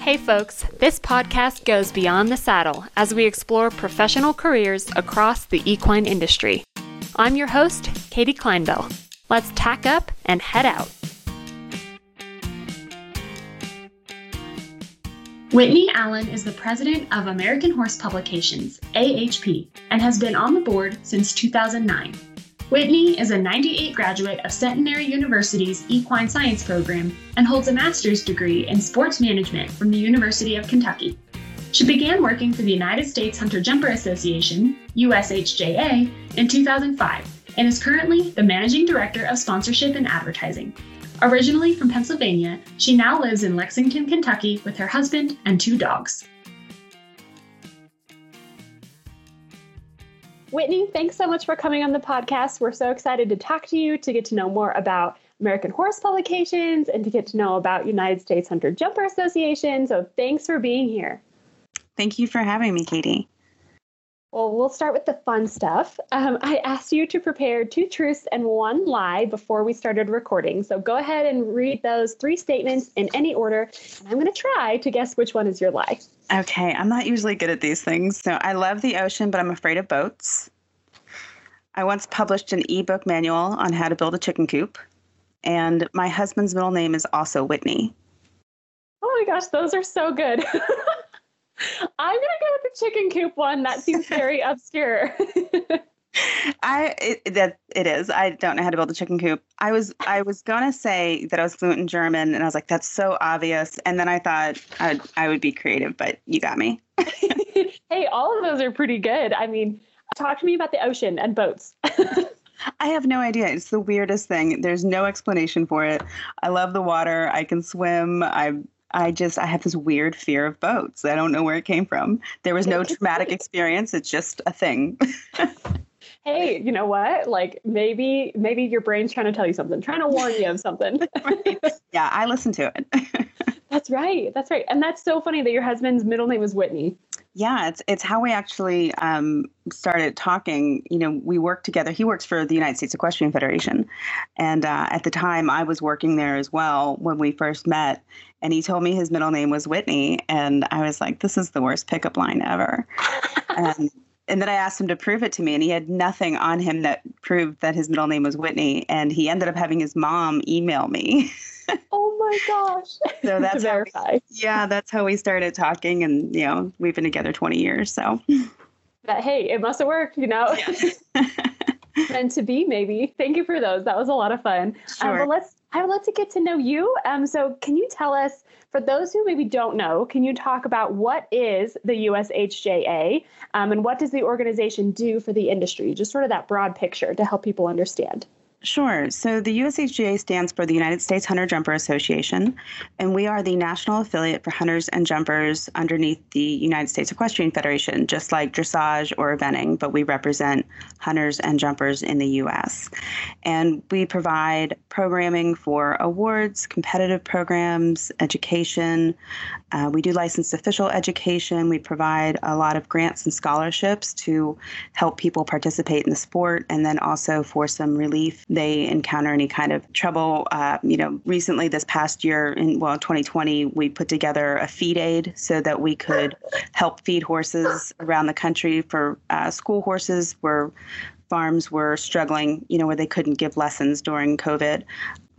Hey, folks, this podcast goes beyond the saddle as we explore professional careers across the equine industry. I'm your host, Katie Kleinbell. Let's tack up and head out. Whitney Allen is the president of American Horse Publications, AHP, and has been on the board since 2009. Whitney is a 98 graduate of Centenary University's Equine Science program and holds a master's degree in sports management from the University of Kentucky. She began working for the United States Hunter Jumper Association, USHJA, in 2005 and is currently the managing director of sponsorship and advertising. Originally from Pennsylvania, she now lives in Lexington, Kentucky with her husband and two dogs. Whitney, thanks so much for coming on the podcast. We're so excited to talk to you, to get to know more about American Horse Publications, and to get to know about United States Hunter Jumper Association. So thanks for being here. Thank you for having me, Katie. Well, we'll start with the fun stuff. Um, I asked you to prepare two truths and one lie before we started recording. So go ahead and read those three statements in any order. And I'm going to try to guess which one is your lie. Okay. I'm not usually good at these things. So I love the ocean, but I'm afraid of boats. I once published an ebook manual on how to build a chicken coop. And my husband's middle name is also Whitney. Oh my gosh, those are so good. I'm gonna go with the chicken coop one. That seems very obscure. I it, that it is. I don't know how to build a chicken coop. I was I was gonna say that I was fluent in German, and I was like, that's so obvious. And then I thought I'd, I would be creative, but you got me. hey, all of those are pretty good. I mean, talk to me about the ocean and boats. I have no idea. It's the weirdest thing. There's no explanation for it. I love the water. I can swim. I I just I have this weird fear of boats. I don't know where it came from. There was no traumatic experience. It's just a thing. hey, you know what? Like maybe maybe your brain's trying to tell you something, trying to warn you of something. right. Yeah, I listen to it. that's right. That's right. And that's so funny that your husband's middle name was Whitney. Yeah, it's it's how we actually um, started talking. You know, we worked together. He works for the United States Equestrian Federation, and uh, at the time, I was working there as well when we first met. And he told me his middle name was Whitney, and I was like, "This is the worst pickup line ever." and and then I asked him to prove it to me, and he had nothing on him that proved that his middle name was Whitney. And he ended up having his mom email me. oh my gosh. So that's verify. We, yeah, that's how we started talking and you know, we've been together 20 years, so that hey, it must have worked, you know. Yeah. meant to be maybe. Thank you for those. That was a lot of fun. Um, sure. Um, but let's I would love to get to know you. Um, so can you tell us, for those who maybe don't know, can you talk about what is the USHJA um, and what does the organization do for the industry? Just sort of that broad picture to help people understand. Sure. So the USHJA stands for the United States Hunter Jumper Association, and we are the national affiliate for hunters and jumpers underneath the United States Equestrian Federation, just like dressage or eventing, but we represent hunters and jumpers in the U.S. And we provide programming for awards, competitive programs, education. Uh, we do licensed official education. We provide a lot of grants and scholarships to help people participate in the sport, and then also for some relief they encounter any kind of trouble. Uh, you know, recently this past year, in well, 2020, we put together a feed aid so that we could help feed horses around the country for uh, school horses where farms were struggling, you know, where they couldn't give lessons during COVID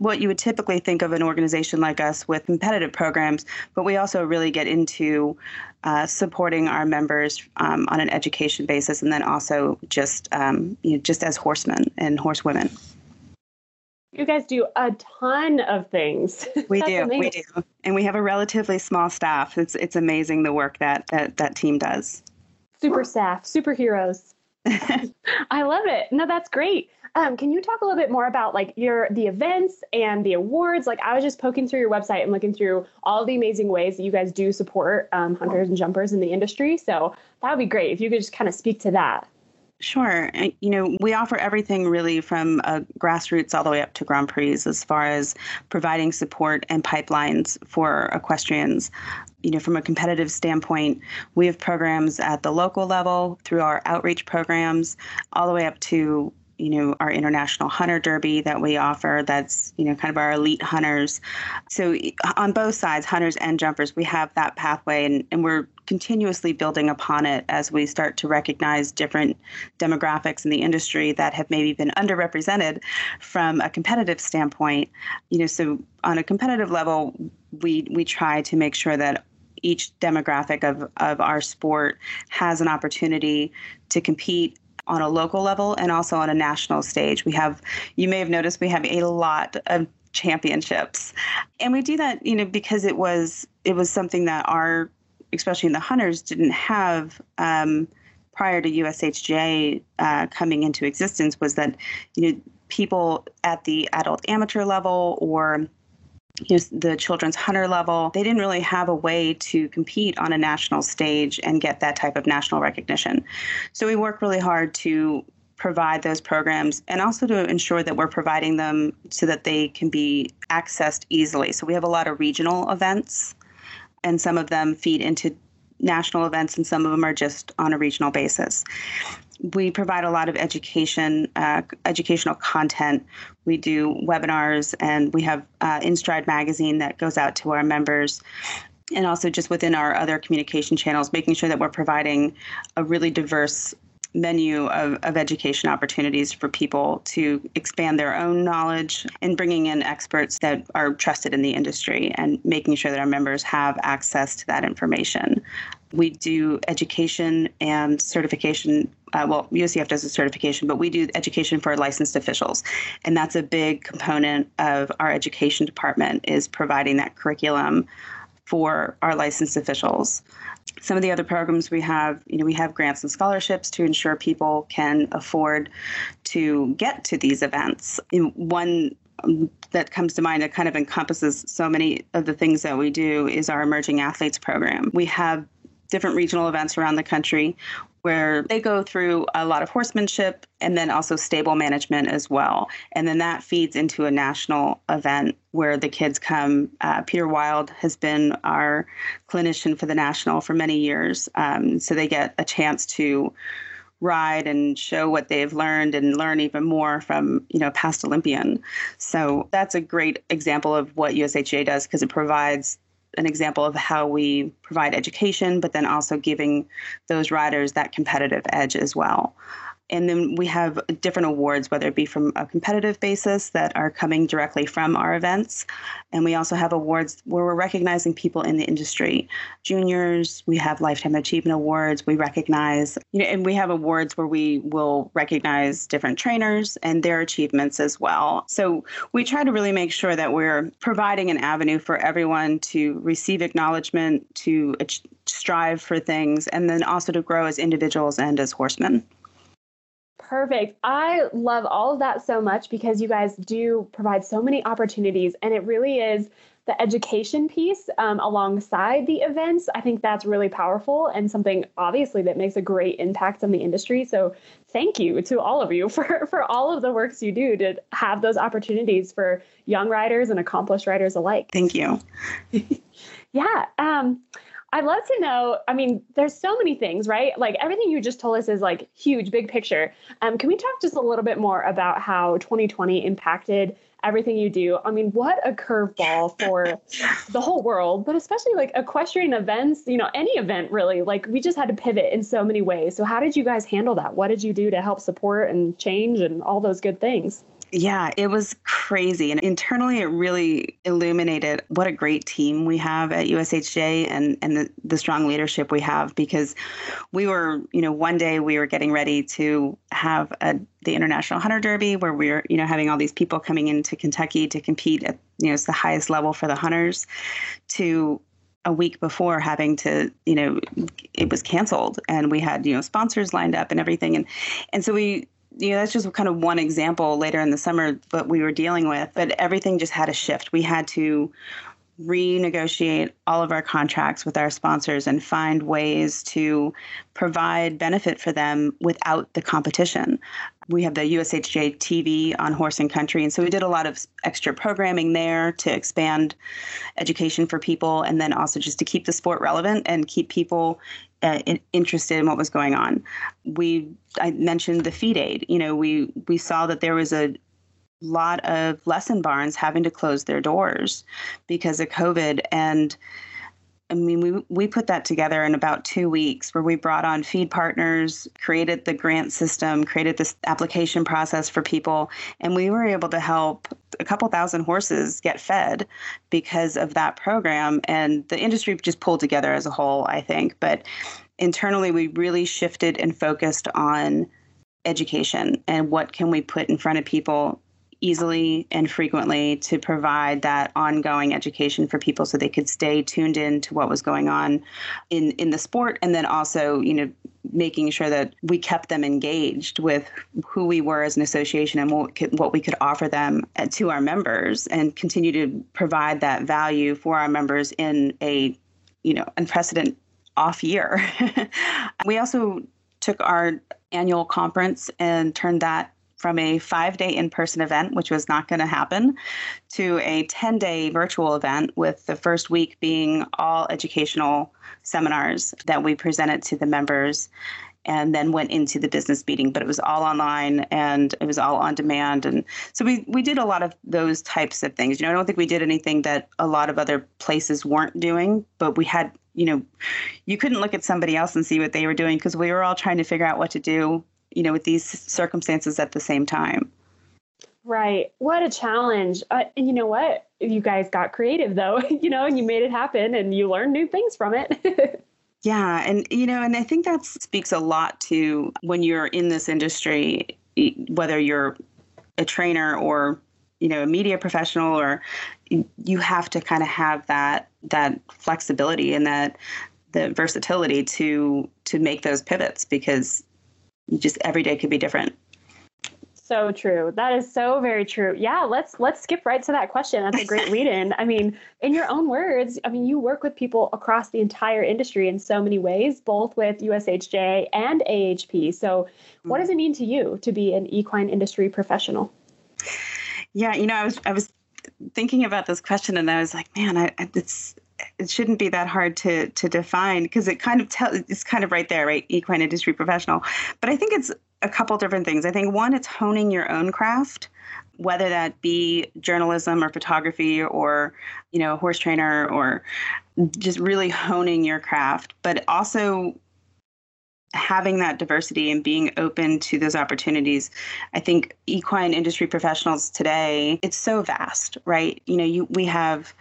what you would typically think of an organization like us with competitive programs, but we also really get into uh, supporting our members um, on an education basis, and then also just um, you know, just as horsemen and horsewomen. You guys do a ton of things. We do, amazing. we do, and we have a relatively small staff. It's it's amazing the work that that, that team does. Super staff, superheroes. I love it. No, that's great. Um, can you talk a little bit more about like your the events and the awards? Like I was just poking through your website and looking through all the amazing ways that you guys do support um, hunters and jumpers in the industry. So that would be great if you could just kind of speak to that. Sure. You know, we offer everything really from uh, grassroots all the way up to Grand Prix as far as providing support and pipelines for equestrians. You know, from a competitive standpoint, we have programs at the local level through our outreach programs, all the way up to you know, our international hunter derby that we offer. That's, you know, kind of our elite hunters. So on both sides, hunters and jumpers, we have that pathway and, and we're continuously building upon it as we start to recognize different demographics in the industry that have maybe been underrepresented from a competitive standpoint. You know, so on a competitive level, we we try to make sure that each demographic of, of our sport has an opportunity to compete on a local level and also on a national stage. We have, you may have noticed, we have a lot of championships, and we do that, you know, because it was it was something that our, especially in the hunters, didn't have. Um, prior to USHJA uh, coming into existence, was that you know people at the adult amateur level or you know, the children's hunter level, they didn't really have a way to compete on a national stage and get that type of national recognition. So we work really hard to provide those programs and also to ensure that we're providing them so that they can be accessed easily. So we have a lot of regional events, and some of them feed into national events, and some of them are just on a regional basis we provide a lot of education, uh, educational content. We do webinars, and we have uh, InStride magazine that goes out to our members. And also, just within our other communication channels, making sure that we're providing a really diverse menu of, of education opportunities for people to expand their own knowledge and bringing in experts that are trusted in the industry and making sure that our members have access to that information. We do education and certification. Uh, well, USEF does a certification, but we do education for licensed officials, and that's a big component of our education department is providing that curriculum for our licensed officials. Some of the other programs we have, you know, we have grants and scholarships to ensure people can afford to get to these events. One um, that comes to mind that kind of encompasses so many of the things that we do is our emerging athletes program. We have different regional events around the country where they go through a lot of horsemanship and then also stable management as well. And then that feeds into a national event where the kids come. Uh, Peter Wylde has been our clinician for the national for many years. Um, so they get a chance to ride and show what they've learned and learn even more from you know past olympian so that's a great example of what ushja does because it provides an example of how we provide education, but then also giving those riders that competitive edge as well. And then we have different awards, whether it be from a competitive basis that are coming directly from our events. And we also have awards where we're recognizing people in the industry. Juniors, we have Lifetime Achievement Awards. We recognize, you know, and we have awards where we will recognize different trainers and their achievements as well. So we try to really make sure that we're providing an avenue for everyone to receive acknowledgement, to strive for things, and then also to grow as individuals and as horsemen. Perfect. I love all of that so much because you guys do provide so many opportunities, and it really is the education piece um, alongside the events. I think that's really powerful and something obviously that makes a great impact on the industry. So, thank you to all of you for, for all of the works you do to have those opportunities for young riders and accomplished riders alike. Thank you. yeah. Um, I'd love to know. I mean, there's so many things, right? Like everything you just told us is like huge, big picture. Um, can we talk just a little bit more about how 2020 impacted everything you do? I mean, what a curveball for the whole world, but especially like equestrian events, you know, any event really. Like we just had to pivot in so many ways. So, how did you guys handle that? What did you do to help support and change and all those good things? Yeah, it was crazy. And internally, it really illuminated what a great team we have at USHJ and, and the, the strong leadership we have because we were, you know, one day we were getting ready to have a, the International Hunter Derby where we're, you know, having all these people coming into Kentucky to compete at, you know, it's the highest level for the hunters to a week before having to you know it was canceled and we had you know sponsors lined up and everything and and so we you know, that's just kind of one example later in the summer what we were dealing with. But everything just had a shift. We had to renegotiate all of our contracts with our sponsors and find ways to provide benefit for them without the competition. We have the USHJ TV on Horse and Country, and so we did a lot of extra programming there to expand education for people and then also just to keep the sport relevant and keep people uh, interested in what was going on. We I mentioned the feed aid. You know, we we saw that there was a lot of lesson barns having to close their doors because of COVID and I mean, we, we put that together in about two weeks where we brought on feed partners, created the grant system, created this application process for people, and we were able to help a couple thousand horses get fed because of that program. And the industry just pulled together as a whole, I think. But internally, we really shifted and focused on education and what can we put in front of people easily and frequently to provide that ongoing education for people so they could stay tuned in to what was going on in in the sport and then also you know making sure that we kept them engaged with who we were as an association and what, could, what we could offer them uh, to our members and continue to provide that value for our members in a you know unprecedented off year. We also took our annual conference and turned that from a five day in person event, which was not going to happen, to a 10 day virtual event, with the first week being all educational seminars that we presented to the members and then went into the business meeting. But it was all online and it was all on demand. And so we we did a lot of those types of things. You know i don't think we did anything that a lot of other places weren't doing but we had you know you couldn't look at somebody else and see what they were doing because we were all trying to figure out what to do you know, with these circumstances at the same time. Right. What a challenge. Uh, and you know what? You guys got creative though, you know, and you made it happen and you learned new things from it. yeah. And, you know, and I think that speaks a lot to when you're in this industry, whether you're a trainer or, you know, a media professional or you have to kind of have that, that flexibility and that, the versatility to to make those pivots because just every day could be different. So true. That is so very true. Yeah let's let's skip right to that question. That's a great lead in i mean in your own words i mean you work with people across the entire industry in so many ways both with ushja and ahp so what does mm. it mean to you to be an equine industry professional? Yeah you know i was i was thinking about this question and i was like man I, it's it shouldn't be that hard to to define because it kind of tell it's kind of right there, right? Equine industry professional. But I think it's a couple different things. I think one, it's honing your own craft, whether that be journalism or photography or you know horse trainer or just really honing your craft, but also having that diversity and being open to those opportunities i think equine industry professionals today it's so vast right you know you we have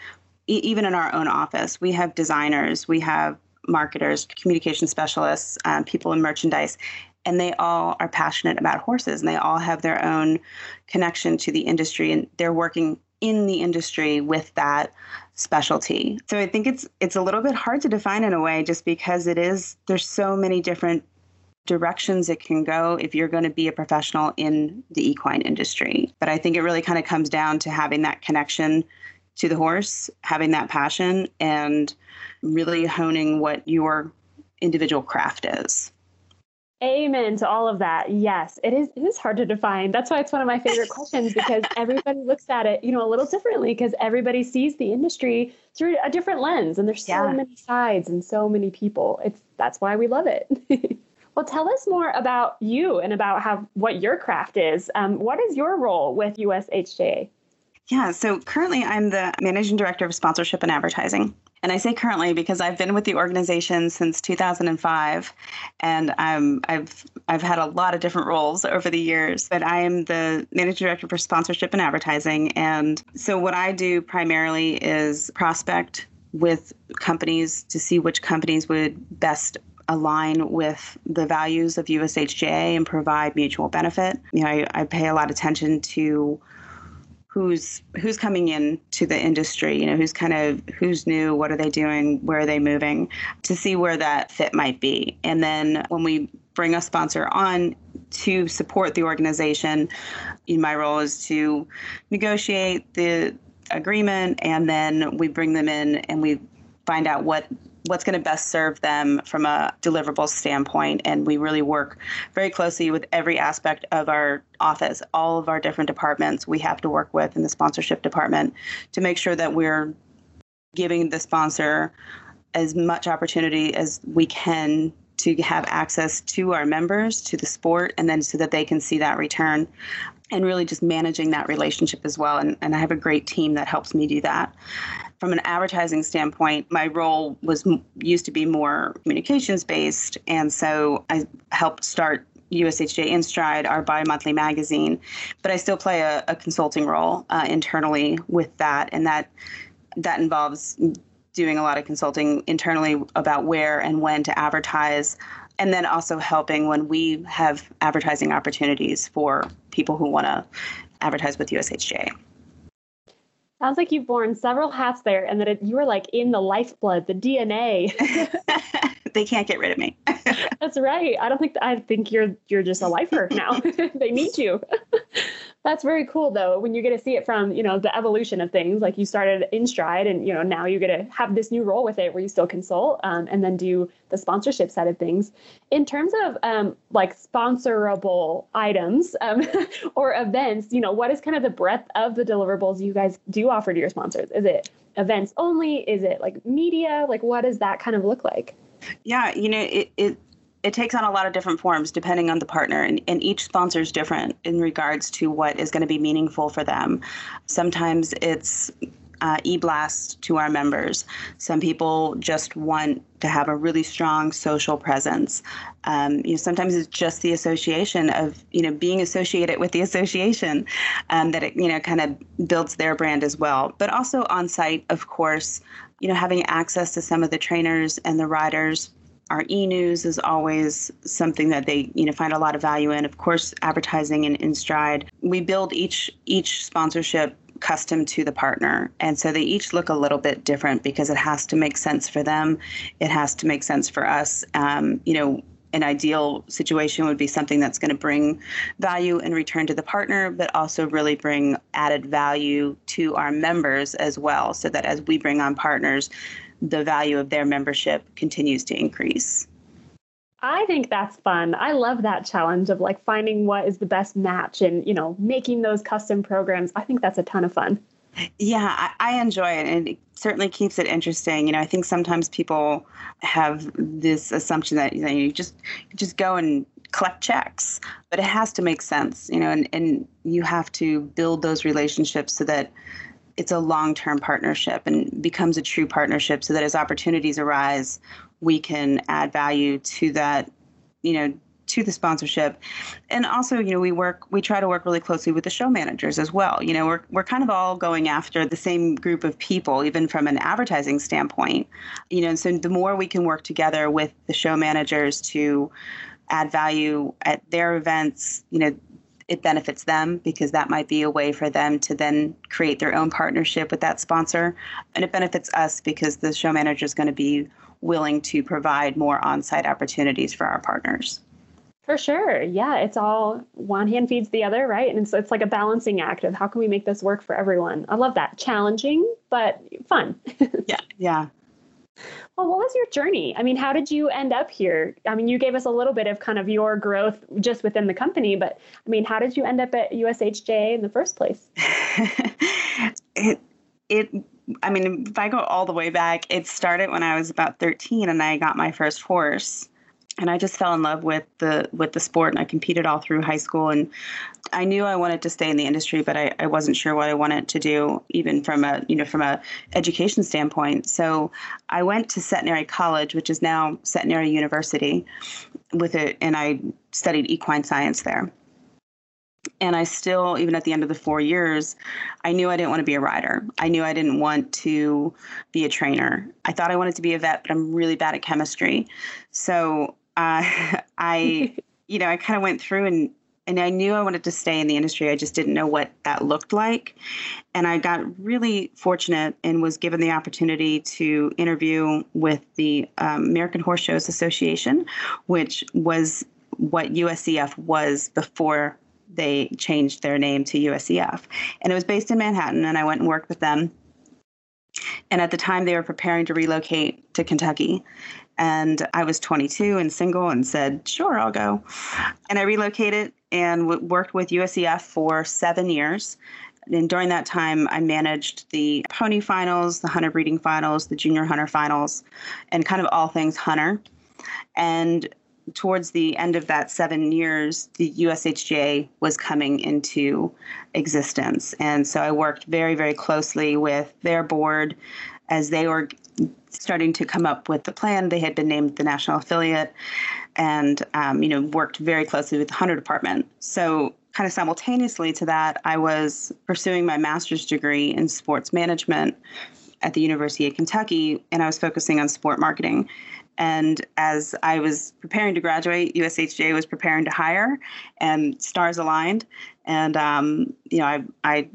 even in our own office, we have designers, we have marketers, communication specialists, um, people in merchandise, and they all are passionate about horses and they all have their own connection to the industry and they're working in the industry with that specialty. So I think it's it's a little bit hard to define in a way just because it is there's so many different directions it can go if you're going to be a professional in the equine industry. But I think it really kind of comes down to having that connection to the horse, having that passion, and really honing what your individual craft is. Amen to all of that. Yes, it is. It is hard to define. That's why it's one of my favorite questions because everybody looks at it, you know, a little differently because everybody sees the industry through a different lens, and there's so yeah. many sides and so many people. It's that's why we love it. well, tell us more about you and about how what your craft is. Um, what is your role with USHJA? Yeah, so currently I'm the managing director of sponsorship and advertising. And I say currently because I've been with the organization since 2005, and I'm, I've I've had a lot of different roles over the years. But I am the managing director for sponsorship and advertising, and so what I do primarily is prospect with companies to see which companies would best align with the values of USHJA and provide mutual benefit. You know, I, I pay a lot of attention to who's who's coming in to the industry you know who's kind of who's new what are they doing where are they moving to see where that fit might be. And then when we bring a sponsor on to support the organization my role is to negotiate the agreement and then we bring them in and we find out what what's going to best serve them from a deliverable standpoint. And we really work very closely with every aspect of our office, all of our different departments we have to work with in the sponsorship department to make sure that we're giving the sponsor as much opportunity as we can to have access to our members, to the sport, and then so that they can see that return and really just managing that relationship as well. And, and I have a great team that helps me do that. From an advertising standpoint, my role was used to be more communications based. And so I helped start USHJ InStride, our bi monthly magazine, but I still play a, a consulting role uh, internally with that. And that that involves doing a lot of consulting internally about where and when to advertise, and then also helping when we have advertising opportunities for people who want to advertise with USHJ. Sounds like you've worn several hats there, and that it, you were like in the lifeblood, the DNA. they can't get rid of me. That's right. I don't think I think you're you're just a lifer now. they need you. That's very cool though when you get to see it from, you know, the evolution of things. Like you started InStride and, you know, now you get to have this new role with it where you still consult um, and then do the sponsorship side of things. In terms of um, like sponsorable items um, or events, you know, what is kind of the breadth of the deliverables you guys do offer to your sponsors? Is it events only? Is it like media? Like what does that kind of look like? Yeah, you know, it, it it takes on a lot of different forms depending on the partner and, and each sponsor is different in regards to what is going to be meaningful for them. Sometimes it's uh, e-blast to our members. Some people just want to have a really strong social presence. Um, you know sometimes it's just the association of you know being associated with the association um, that it you know kind of builds their brand as well. But also on site of course you know having access to some of the trainers and the riders our e-news is always something that they you know find a lot of value in. Of course advertising and InStride we build each each sponsorship custom to the partner and so they each look a little bit different because it has to make sense for them. It has to make sense for us. Um, you know an ideal situation would be something that's going to bring value and return to the partner, but also really bring added value to our members as well, so that as we bring on partners, the value of their membership continues to increase. I think that's fun. I love that challenge of like finding what is the best match and, you know, making those custom programs. I think that's a ton of fun. Yeah, I, I, enjoy it, and it certainly keeps it interesting. You know, I think sometimes people have this assumption that you know you just you just go and collect checks, but it has to make sense. You know, and and you have to build those relationships so that it's a long-term partnership and becomes a true partnership so that as opportunities arise we can add value to that you know to the sponsorship. And also you know we work we try to work really closely with the show managers as well. You know we're, we're kind of all going after the same group of people even from an advertising standpoint. You know so the more we can work together with the show managers to add value at their events you know it benefits them because that might be a way for them to then create their own partnership with that sponsor. And it benefits us because the show manager is going to be willing to provide more on site opportunities for our partners. For sure. Yeah, it's all one hand feeds the other, right? And so it's like a balancing act of how can we make this work for everyone? I love that. Challenging, but fun. yeah, yeah. Well, what was your journey? I mean, how did you end up here? I mean, you gave us a little bit of kind of your growth just within the company, but I mean, how did you end up at USHJ in the first place? it, it, I mean, if I go all the way back, it started when I was about 13 and I got my first horse and I just fell in love with the with the sport and I competed all through high school and I knew I wanted to stay in the industry but I, I wasn't sure what I wanted to do even from a you know from a education standpoint so I went to Centenary College which is now Centenary University with it and I studied equine science there and I still, even at the end of the four years, I knew I didn't want to be a rider. I knew I didn't want to be a trainer. I thought I wanted to be a vet, but I'm really bad at chemistry. So uh, I, you know, I kind of went through and and I knew I wanted to stay in the industry. I just didn't know what that looked like. And I got really fortunate and was given the opportunity to interview with the um, American Horse Shows Association, which was what USEF was before they changed their name to USEF. And it was based in Manhattan, and I went and worked with them. And at the time, they were preparing to relocate to Kentucky. And I was 22 and single and said, sure, I'll go. And I relocated and w- worked with USEF for seven years. And during that time, I managed the pony finals, the hunter breeding finals, the junior hunter finals, and kind of all things hunter. And towards the end of that seven years, the USHJA was coming into existence. And so I worked very, very closely with their board as they were starting to come up with the plan. They had been named the national affiliate and, um, you know, worked very closely with the hunter department. So kind of simultaneously to that, I was pursuing my master's degree in sports management at the University of Kentucky, and I was focusing on sport marketing. And as I was preparing to graduate, USHJA was preparing to hire, and stars aligned. And um, you know, I, I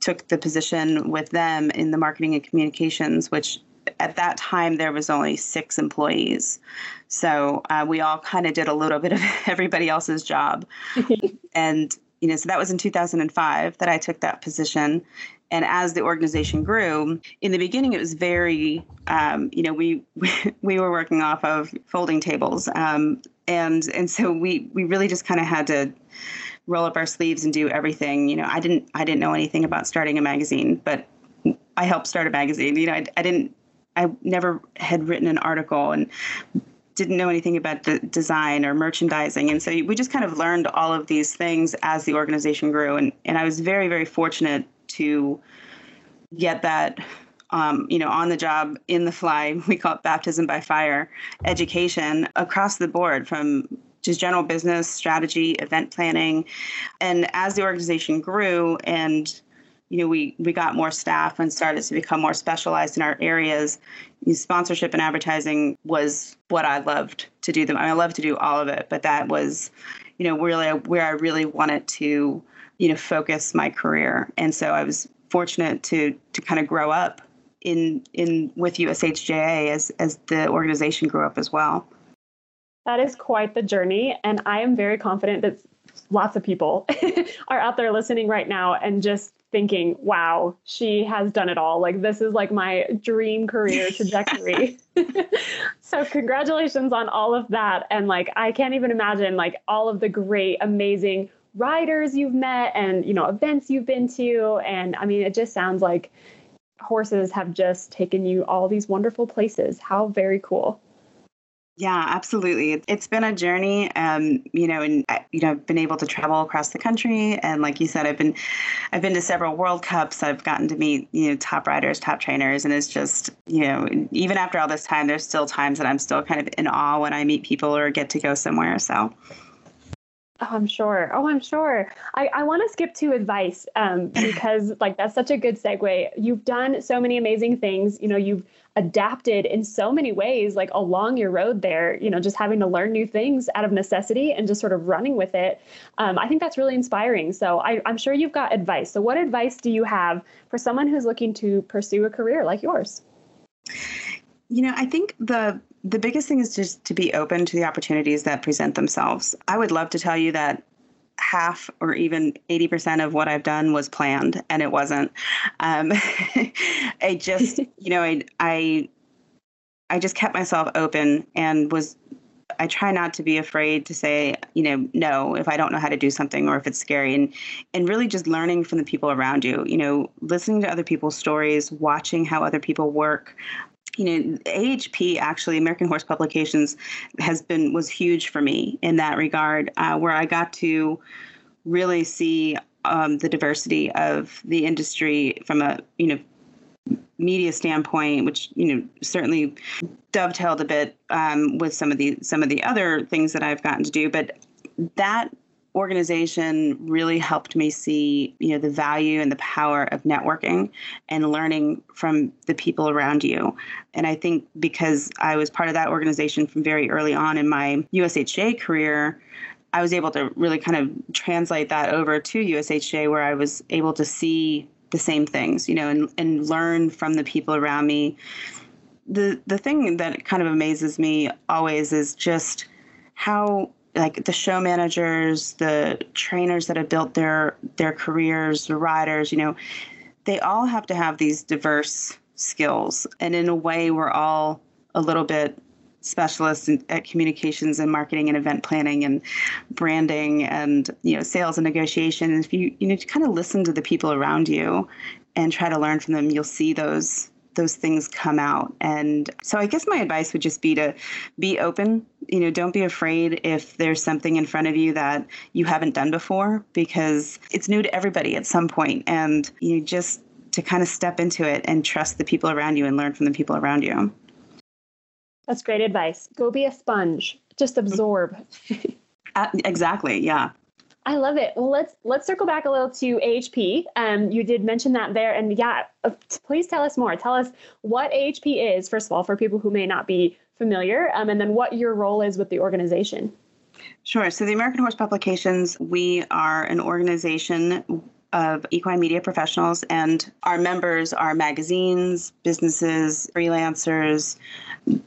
took the position with them in the marketing and communications, which at that time there was only six employees. So uh, we all kind of did a little bit of everybody else's job. And you know so that was in 2005 that i took that position. And as the organization grew in the beginning it was very um, you know we, we, we were working off of folding tables. Um, and and so we we really just kind of had to roll up our sleeves and do everything. You know i didn't i didn't know anything about starting a magazine but i helped start a magazine. You know i, I didn't I never had written an article and didn't know anything about the design or merchandising. And so we just kind of learned all of these things as the organization grew. And, and I was very, very fortunate to get that, um, you know, on the job, in the fly, we call it baptism by fire education across the board from just general business strategy, event planning. And as the organization grew and you know, we we got more staff and started to become more specialized in our areas. Sponsorship and advertising was what I loved to do. Them, I, mean, I love to do all of it, but that was, you know, really where I really wanted to, you know, focus my career. And so I was fortunate to to kind of grow up in in with USHJA as as the organization grew up as well. That is quite the journey, and I am very confident that lots of people are out there listening right now and just thinking, wow, she has done it all. Like, this is like my dream career trajectory. so, congratulations on all of that. And like, I can't even imagine like all of the great, amazing riders you've met and, you know, events you've been to. And I mean, it just sounds like horses have just taken you all these wonderful places. How very cool. Yeah, absolutely. It's been a journey, um, you know, and you know, I've been able to travel across the country, and like you said, I've been, I've been to several World Cups. I've gotten to meet you know top riders, top trainers, and it's just you know, even after all this time, there's still times that I'm still kind of in awe when I meet people or get to go somewhere. So. Oh, I'm sure. Oh, I'm sure. I, I want to skip to advice um, because like that's such a good segue. You've done so many amazing things. You know, you've adapted in so many ways like along your road there you know just having to learn new things out of necessity and just sort of running with it um, i think that's really inspiring so I, i'm sure you've got advice so what advice do you have for someone who's looking to pursue a career like yours you know i think the the biggest thing is just to be open to the opportunities that present themselves i would love to tell you that half or even 80% of what I've done was planned and it wasn't. Um, I just, you know, I, I, I just kept myself open and was, I try not to be afraid to say, you know, no, if I don't know how to do something or if it's scary and, and really just learning from the people around you, you know, listening to other people's stories, watching how other people work, you know ahp actually american horse publications has been was huge for me in that regard uh, where i got to really see um, the diversity of the industry from a you know media standpoint, which you know certainly dovetailed a bit um, with some of the some of the other things that I've gotten to do, but that organization really helped me see you know the value and the power of networking and learning from the people around you and i think because i was part of that organization from very early on in my ushja career I was able to really kind of translate that over to USHJA, where I was able to see the same things, you know, and, and learn from the people around me. The the thing that kind of amazes me always is just how like the show managers, the trainers that have built their their careers, the riders, you know, they all have to have these diverse skills. And in a way we're all a little bit specialists in, at communications and marketing and event planning and branding and you know sales and negotiation. If you you know to kind of listen to the people around you and try to learn from them, you'll see those those things come out. And so I guess my advice would just be to be open. You know, don't be afraid if there's something in front of you that you haven't done before because it's new to everybody at some point and you just to kind of step into it and trust the people around you and learn from the people around you. That's great advice. Go be a sponge. Just absorb. uh, exactly. Yeah. I love it. Well, let's let's circle back a little to AHP. Um, you did mention that there, and yeah, uh, please tell us more. Tell us what AHP is, first of all, for people who may not be familiar, um, and then what your role is with the organization. Sure. So the American Horse Publications, we are an organization of equine media professionals, and our members are magazines, businesses, freelancers.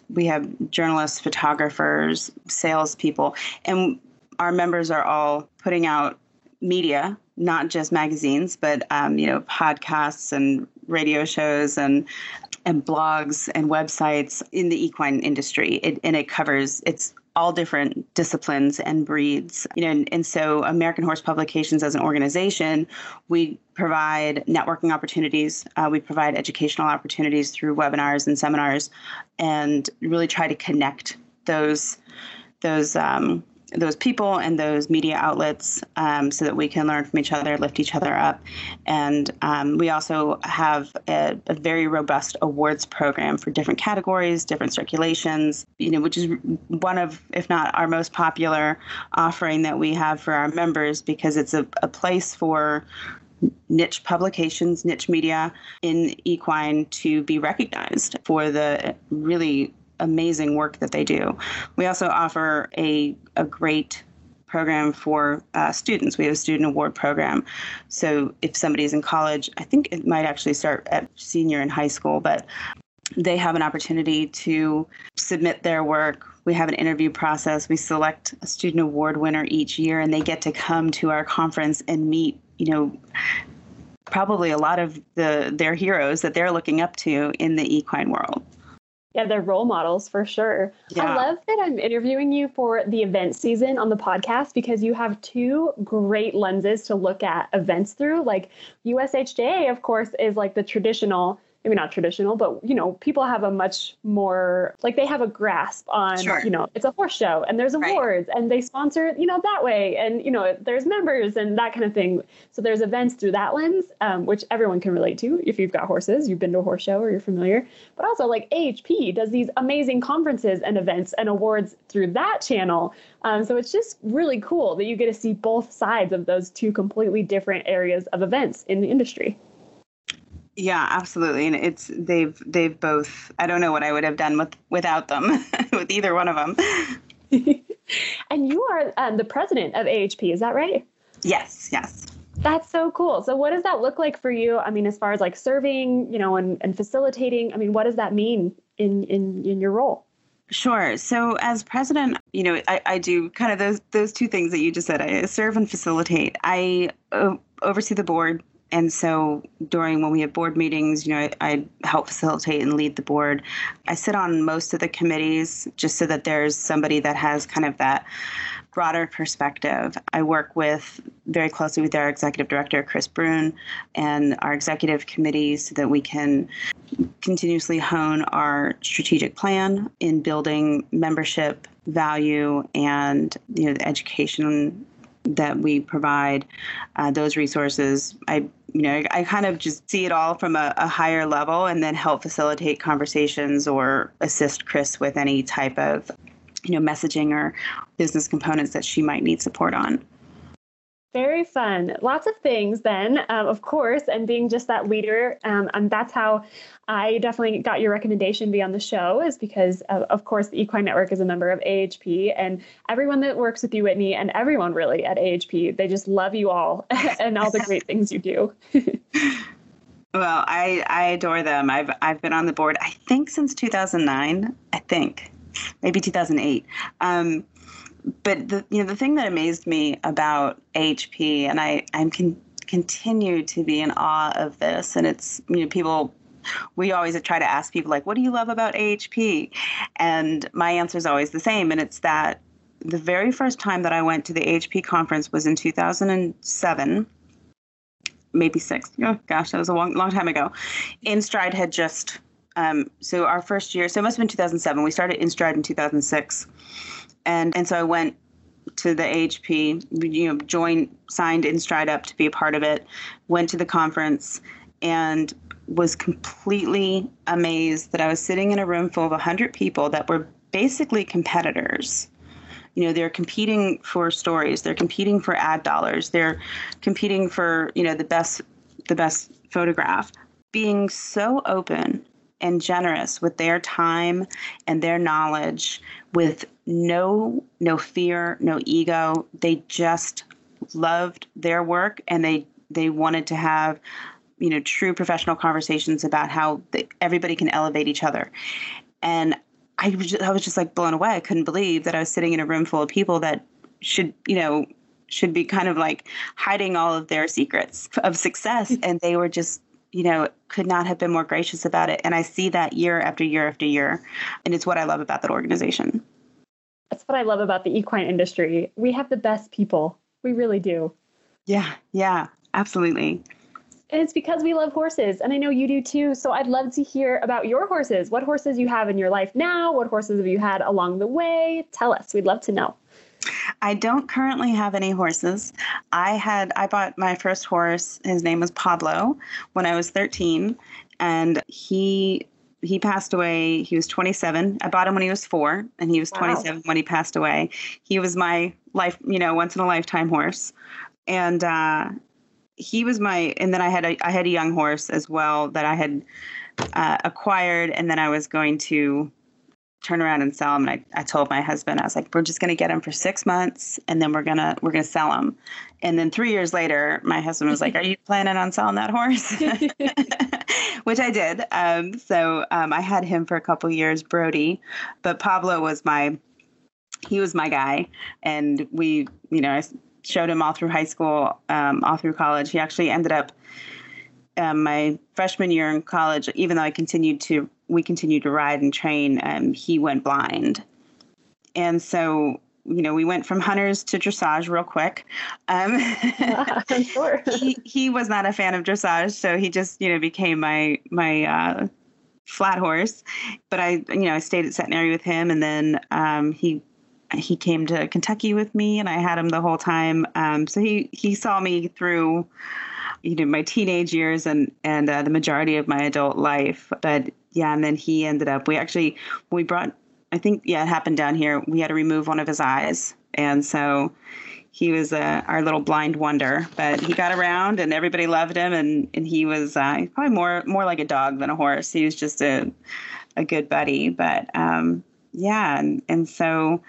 We have journalists, photographers, salespeople, and our members are all putting out media, not just magazines, but um, you know podcasts and radio shows and and blogs and websites in the equine industry. It, and it covers it's all different disciplines and breeds. You know, and, and so American Horse Publications as an organization, we provide networking opportunities. Uh, we provide educational opportunities through webinars and seminars, and really try to connect those those um, those people and those media outlets um, so that we can learn from each other, lift each other up. And um, we also have a, a, very robust awards program for different categories, different circulations, you know, which is one of, if not our most popular offering that we have for our members because it's a, a place for niche publications, niche media in equine to be recognized for the really amazing work that they do. We also offer a, a great program for uh, students. We have a student award program. So if somebody's in college, I think it might actually start at senior in high school, but they have an opportunity to submit their work. We have an interview process. We select a student award winner each year, and they get to come to our conference and meet, you know, probably a lot of the their heroes that they're looking up to in the equine world. Yeah, they're role models for sure. Yeah. I love that I'm interviewing you for the event season on the podcast because you have two great lenses to look at events through. Like USHJ, of course, is like the traditional maybe not traditional, but you know, people have a much more like they have a grasp on, sure. you know, it's a horse show and there's awards right. and they sponsor, you know, that way and you know, there's members and that kind of thing. So there's events through that lens, um, which everyone can relate to if you've got horses, you've been to a horse show or you're familiar. But also like AHP does these amazing conferences and events and awards through that channel. Um, so it's just really cool that you get to see both sides of those two completely different areas of events in the industry. Yeah, absolutely. And it's they've they've both I don't know what I would have done with without them, with either one of them. and you are um, the president of AHP, is that right? Yes, yes. That's so cool. So what does that look like for you? I mean, as far as like serving, you know, and, and facilitating, I mean, what does that mean in in in your role? Sure. So as president, you know, I, I do kind of those those two things that you just said. I serve and facilitate. I uh, oversee the board and so during when we have board meetings, you know, I, I, help facilitate and lead the board. I sit on most of the committees just so that there's somebody that has kind of that broader perspective. I work with very closely with our executive director, Chris Brune, and our executive committee so that we can continuously hone our strategic plan in building membership value and you know the education that we provide, uh, those resources. I, you know, I, kind of just see it all from a, a, higher level, and then help facilitate conversations or assist Chris with any type of, you know, messaging or business components that she might need support on. Very fun. Lots of things, then, um, of course, and being just that leader. Um, and that's how I definitely got your recommendation to be on the show, is because, of, of course, the Equine Network is a member of AHP. And everyone that works with you, Whitney, and everyone really at AHP, they just love you all and all the great things you do. well, I, I adore them. I've, I've been on the board, I think, since 2009, I think, maybe 2008. Um, but the you know the thing that amazed me about HP, and I I'm con- continue to be in awe of this, and it's you know people we always try to ask people like, "What do you love about AHP?" And my answer is always the same, and it's that the very first time that I went to the AHP conference was in 2007 maybe six. Oh gosh, that was a long, long time ago. InStride had just um, so our first year, so it must have been 2007. We started InStride in 2006, and and so I went to the AHP, you know, joined, signed InStride up to be a part of it, went to the conference, and was completely amazed that I was sitting in a room full of 100 people that were basically competitors. You know they're competing for stories they're competing for ad dollars they're competing for you know the best the best photograph. Being so open and generous with their time and their knowledge with no no fear no ego they just loved their work and they they wanted to have you know true professional conversations about how the, everybody can elevate each other and I was, just, I was just like blown away. I couldn't believe that I was sitting in a room full of people that should, you know, should be kind of like hiding all of their secrets of success. And they were just, you know, could not have been more gracious about it. And I see that year after year after year. And it's what I love about that organization. That's what I love about the equine industry. We have the best people. We really do. Yeah, yeah, absolutely. And it's because we love horses. And I know you do too. So I'd love to hear about your horses. What horses you have in your life now? What horses have you had along the way? Tell us. We'd love to know. I don't currently have any horses. I had I bought my first horse. His name was Pablo when I was 13 and he he passed away. He was 27. I bought him when he was 4 and he was wow. 27 when he passed away. He was my life, you know, once in a lifetime horse. And uh he was my and then i had a i had a young horse as well that i had uh, acquired and then i was going to turn around and sell them. and I, I told my husband i was like we're just going to get him for six months and then we're going to we're going to sell him and then three years later my husband was like are you planning on selling that horse? Which i did. Um, so um, i had him for a couple years brody. But pablo was my he was my guy. And we you know I showed him all through high school, um, all through college. He actually ended up um, my freshman year in college, even though I continued to, we continued to ride and train, um, he went blind. And so, you know, we went from hunters to dressage real quick. Um, I'm sure. he, he was not a fan of dressage, so he just, you know, became my, my, uh, flat horse. But I, you know, I stayed at Centenary with him and then um, he he came to Kentucky with me, and I had him the whole time. Um, so he he saw me through, you know, my teenage years and and uh, the majority of my adult life. But yeah, and then he ended up. We actually we brought. I think yeah, it happened down here. We had to remove one of his eyes, and so he was uh, our little blind wonder. But he got around, and everybody loved him, and and he was uh, probably more more like a dog than a horse. He was just a a good buddy, but. Um, yeah and, and so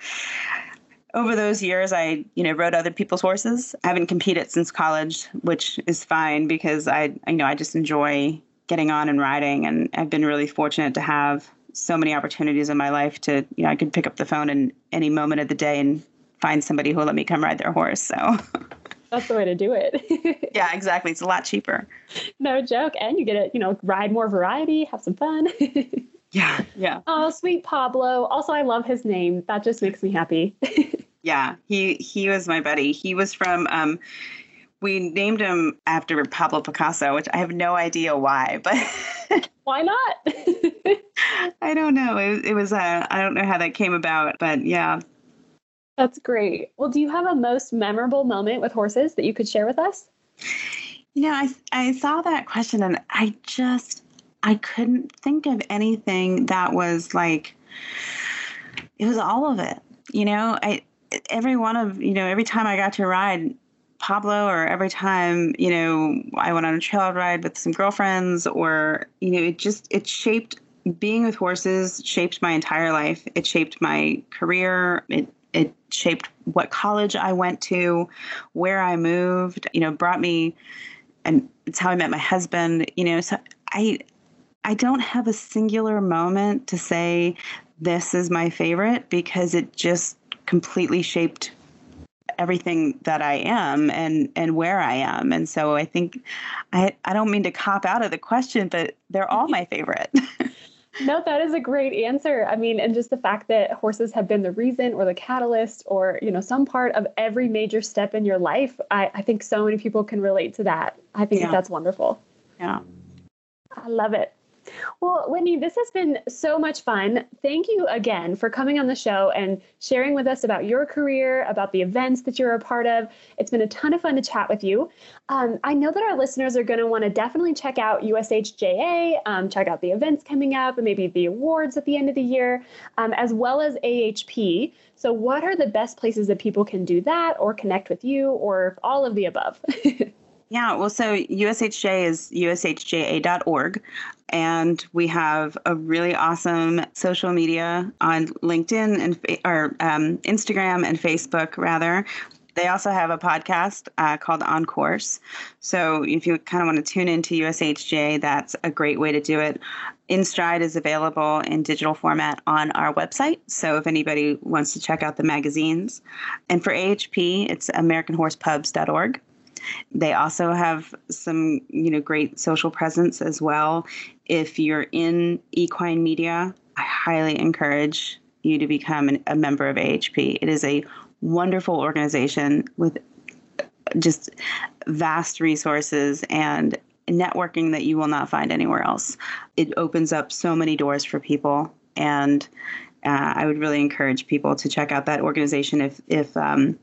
over those years i you know rode other people's horses i haven't competed since college which is fine because i you know i just enjoy getting on and riding and i've been really fortunate to have so many opportunities in my life to you know i could pick up the phone in any moment of the day and find somebody who will let me come ride their horse so that's the way to do it yeah exactly it's a lot cheaper no joke and you get to you know ride more variety have some fun Yeah, yeah. Oh, sweet Pablo. Also, I love his name. That just makes me happy. Yeah, he he was my buddy. He was from um we named him after Pablo Picasso, which I have no idea why, but why not? I don't know. It, it was uh, I don't know how that came about, but yeah. That's great. Well, do you have a most memorable moment with horses that you could share with us? You know, I I saw that question and I just I couldn't think of anything that was like it was all of it. You know, I every one of, you know, every time I got to ride Pablo or every time, you know, I went on a trail ride with some girlfriends or, you know, it just it shaped being with horses shaped my entire life. It shaped my career. It it shaped what college I went to, where I moved, you know, brought me and it's how I met my husband, you know, so I I don't have a singular moment to say this is my favorite because it just completely shaped everything that I am and and where I am. And so I think I I don't mean to cop out of the question, but they're all my favorite. no, that is a great answer. I mean, and just the fact that horses have been the reason or the catalyst or, you know, some part of every major step in your life, I, I think so many people can relate to that. I think yeah. that's wonderful. Yeah. I love it. Well, Whitney, this has been so much fun. Thank you again for coming on the show and sharing with us about your career, about the events that you're a part of. It's been a ton of fun to chat with you. Um, I know that our listeners are going to want to definitely check out USHJA, um, check out the events coming up, and maybe the awards at the end of the year, um, as well as AHP. So, what are the best places that people can do that or connect with you or all of the above? Yeah, well, so USHJA is ushja.org, and we have a really awesome social media on LinkedIn and or um, Instagram and Facebook, rather. They also have a podcast uh, called On Course. So if you kind of want to tune into USHJA, that's a great way to do it. InStride is available in digital format on our website. So if anybody wants to check out the magazines, and for AHP, it's AmericanHorsePubs.org. They also have some, you know, great social presence as well. If you're in equine media, I highly encourage you to become an, a member of AHP. It is a wonderful organization with just vast resources and networking that you will not find anywhere else. It opens up so many doors for people, and uh, I would really encourage people to check out that organization if if um,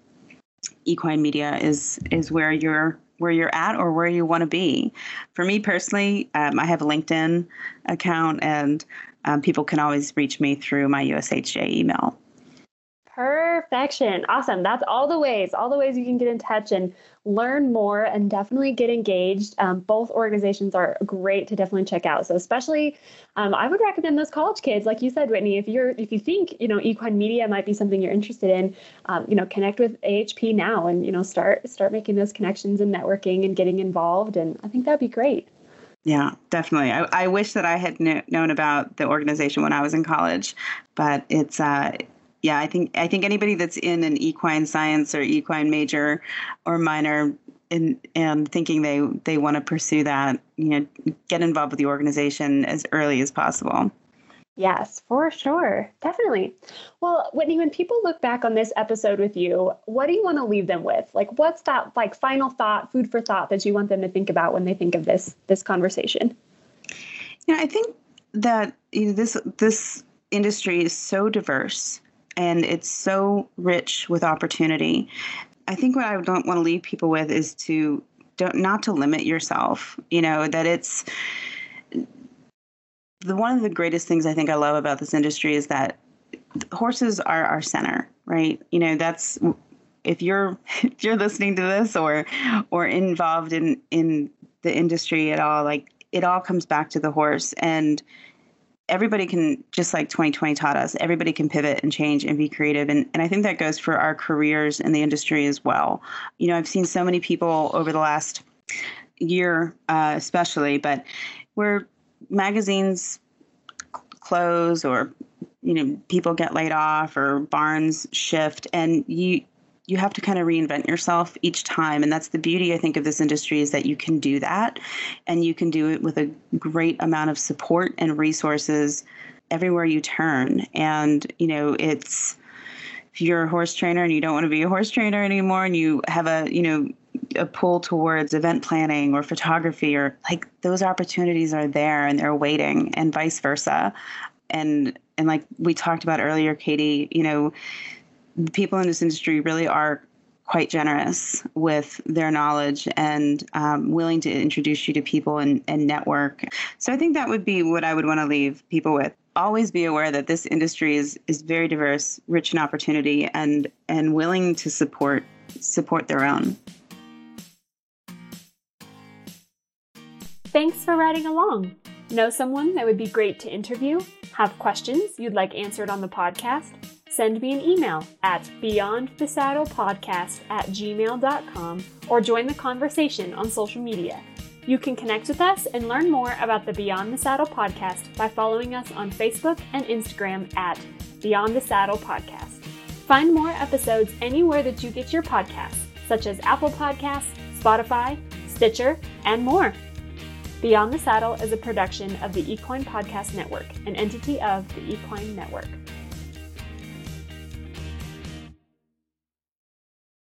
equine media is is where you're where you're at or where you want to be. For me personally, um, I have a LinkedIn account, and um, people can always reach me through my USHJA email. Perfection. Awesome. That's all the ways, all the ways you can get in touch and learn more and definitely get engaged. Um, both organizations are great to definitely check out. So especially, um, I would recommend those college kids, like you said, Whitney. If you're if you think you know equine media might be something you're interested in, um, you know, connect with AHP now and you know start start making those connections and networking and getting involved. And I think that'd be great. Yeah, definitely. I, I wish that I had kn- known about the organization when I was in college, but it's uh, yeah, I think I think anybody that's in an equine science or equine major or minor in, and thinking they they want to pursue that, you know, get involved with the organization as early as possible. Yes, for sure. Definitely. Well, Whitney, when people look back on this episode with you, what do you want to leave them with? Like what's that like final thought, food for thought that you want them to think about when they think of this this conversation? Yeah, I think that you know, this this industry is so diverse and it's so rich with opportunity. I think what I don't want to leave people with is to don't not to limit yourself. You know that it's the one of the greatest things I think I love about this industry is that horses are our center, right? You know that's if you're if you're listening to this or or involved in in the industry at all, like it all comes back to the horse and everybody can just like 2020 taught us everybody can pivot and change and be creative. And, and i think that goes for our careers in the industry as well. You know i've seen so many people over the last year uh, especially but where magazines close or you know people get laid off or barns shift and you you have to kind of reinvent yourself each time. And that's the beauty i think of this industry is that you can do that. And you can do it with a great amount of support and resources everywhere you turn. And you know it's if you're a horse trainer and you don't want to be a horse trainer anymore and you have a you know a pull towards event planning or photography or like those opportunities are there and they're waiting and vice versa. And and like we talked about earlier katie you know people in this industry really are quite generous with their knowledge and um, willing to introduce you to people and, and network. So I think that would be what I would want to leave people with. Always be aware that this industry is is very diverse, rich in opportunity, and and willing to support support their own. Thanks for riding along. Know someone that would be great to interview? Have questions you'd like answered on the podcast? Send me an email at beyondthesaddlepodcast at gmail.com or join the conversation on social media. You can connect with us and learn more about the Beyond the Saddle podcast by following us on Facebook and Instagram at Beyond the Saddle Podcast. Find more episodes anywhere that you get your podcasts, such as Apple Podcasts, Spotify, Stitcher, and more. Beyond the Saddle is a production of the Equine Podcast Network, an entity of the Equine Network.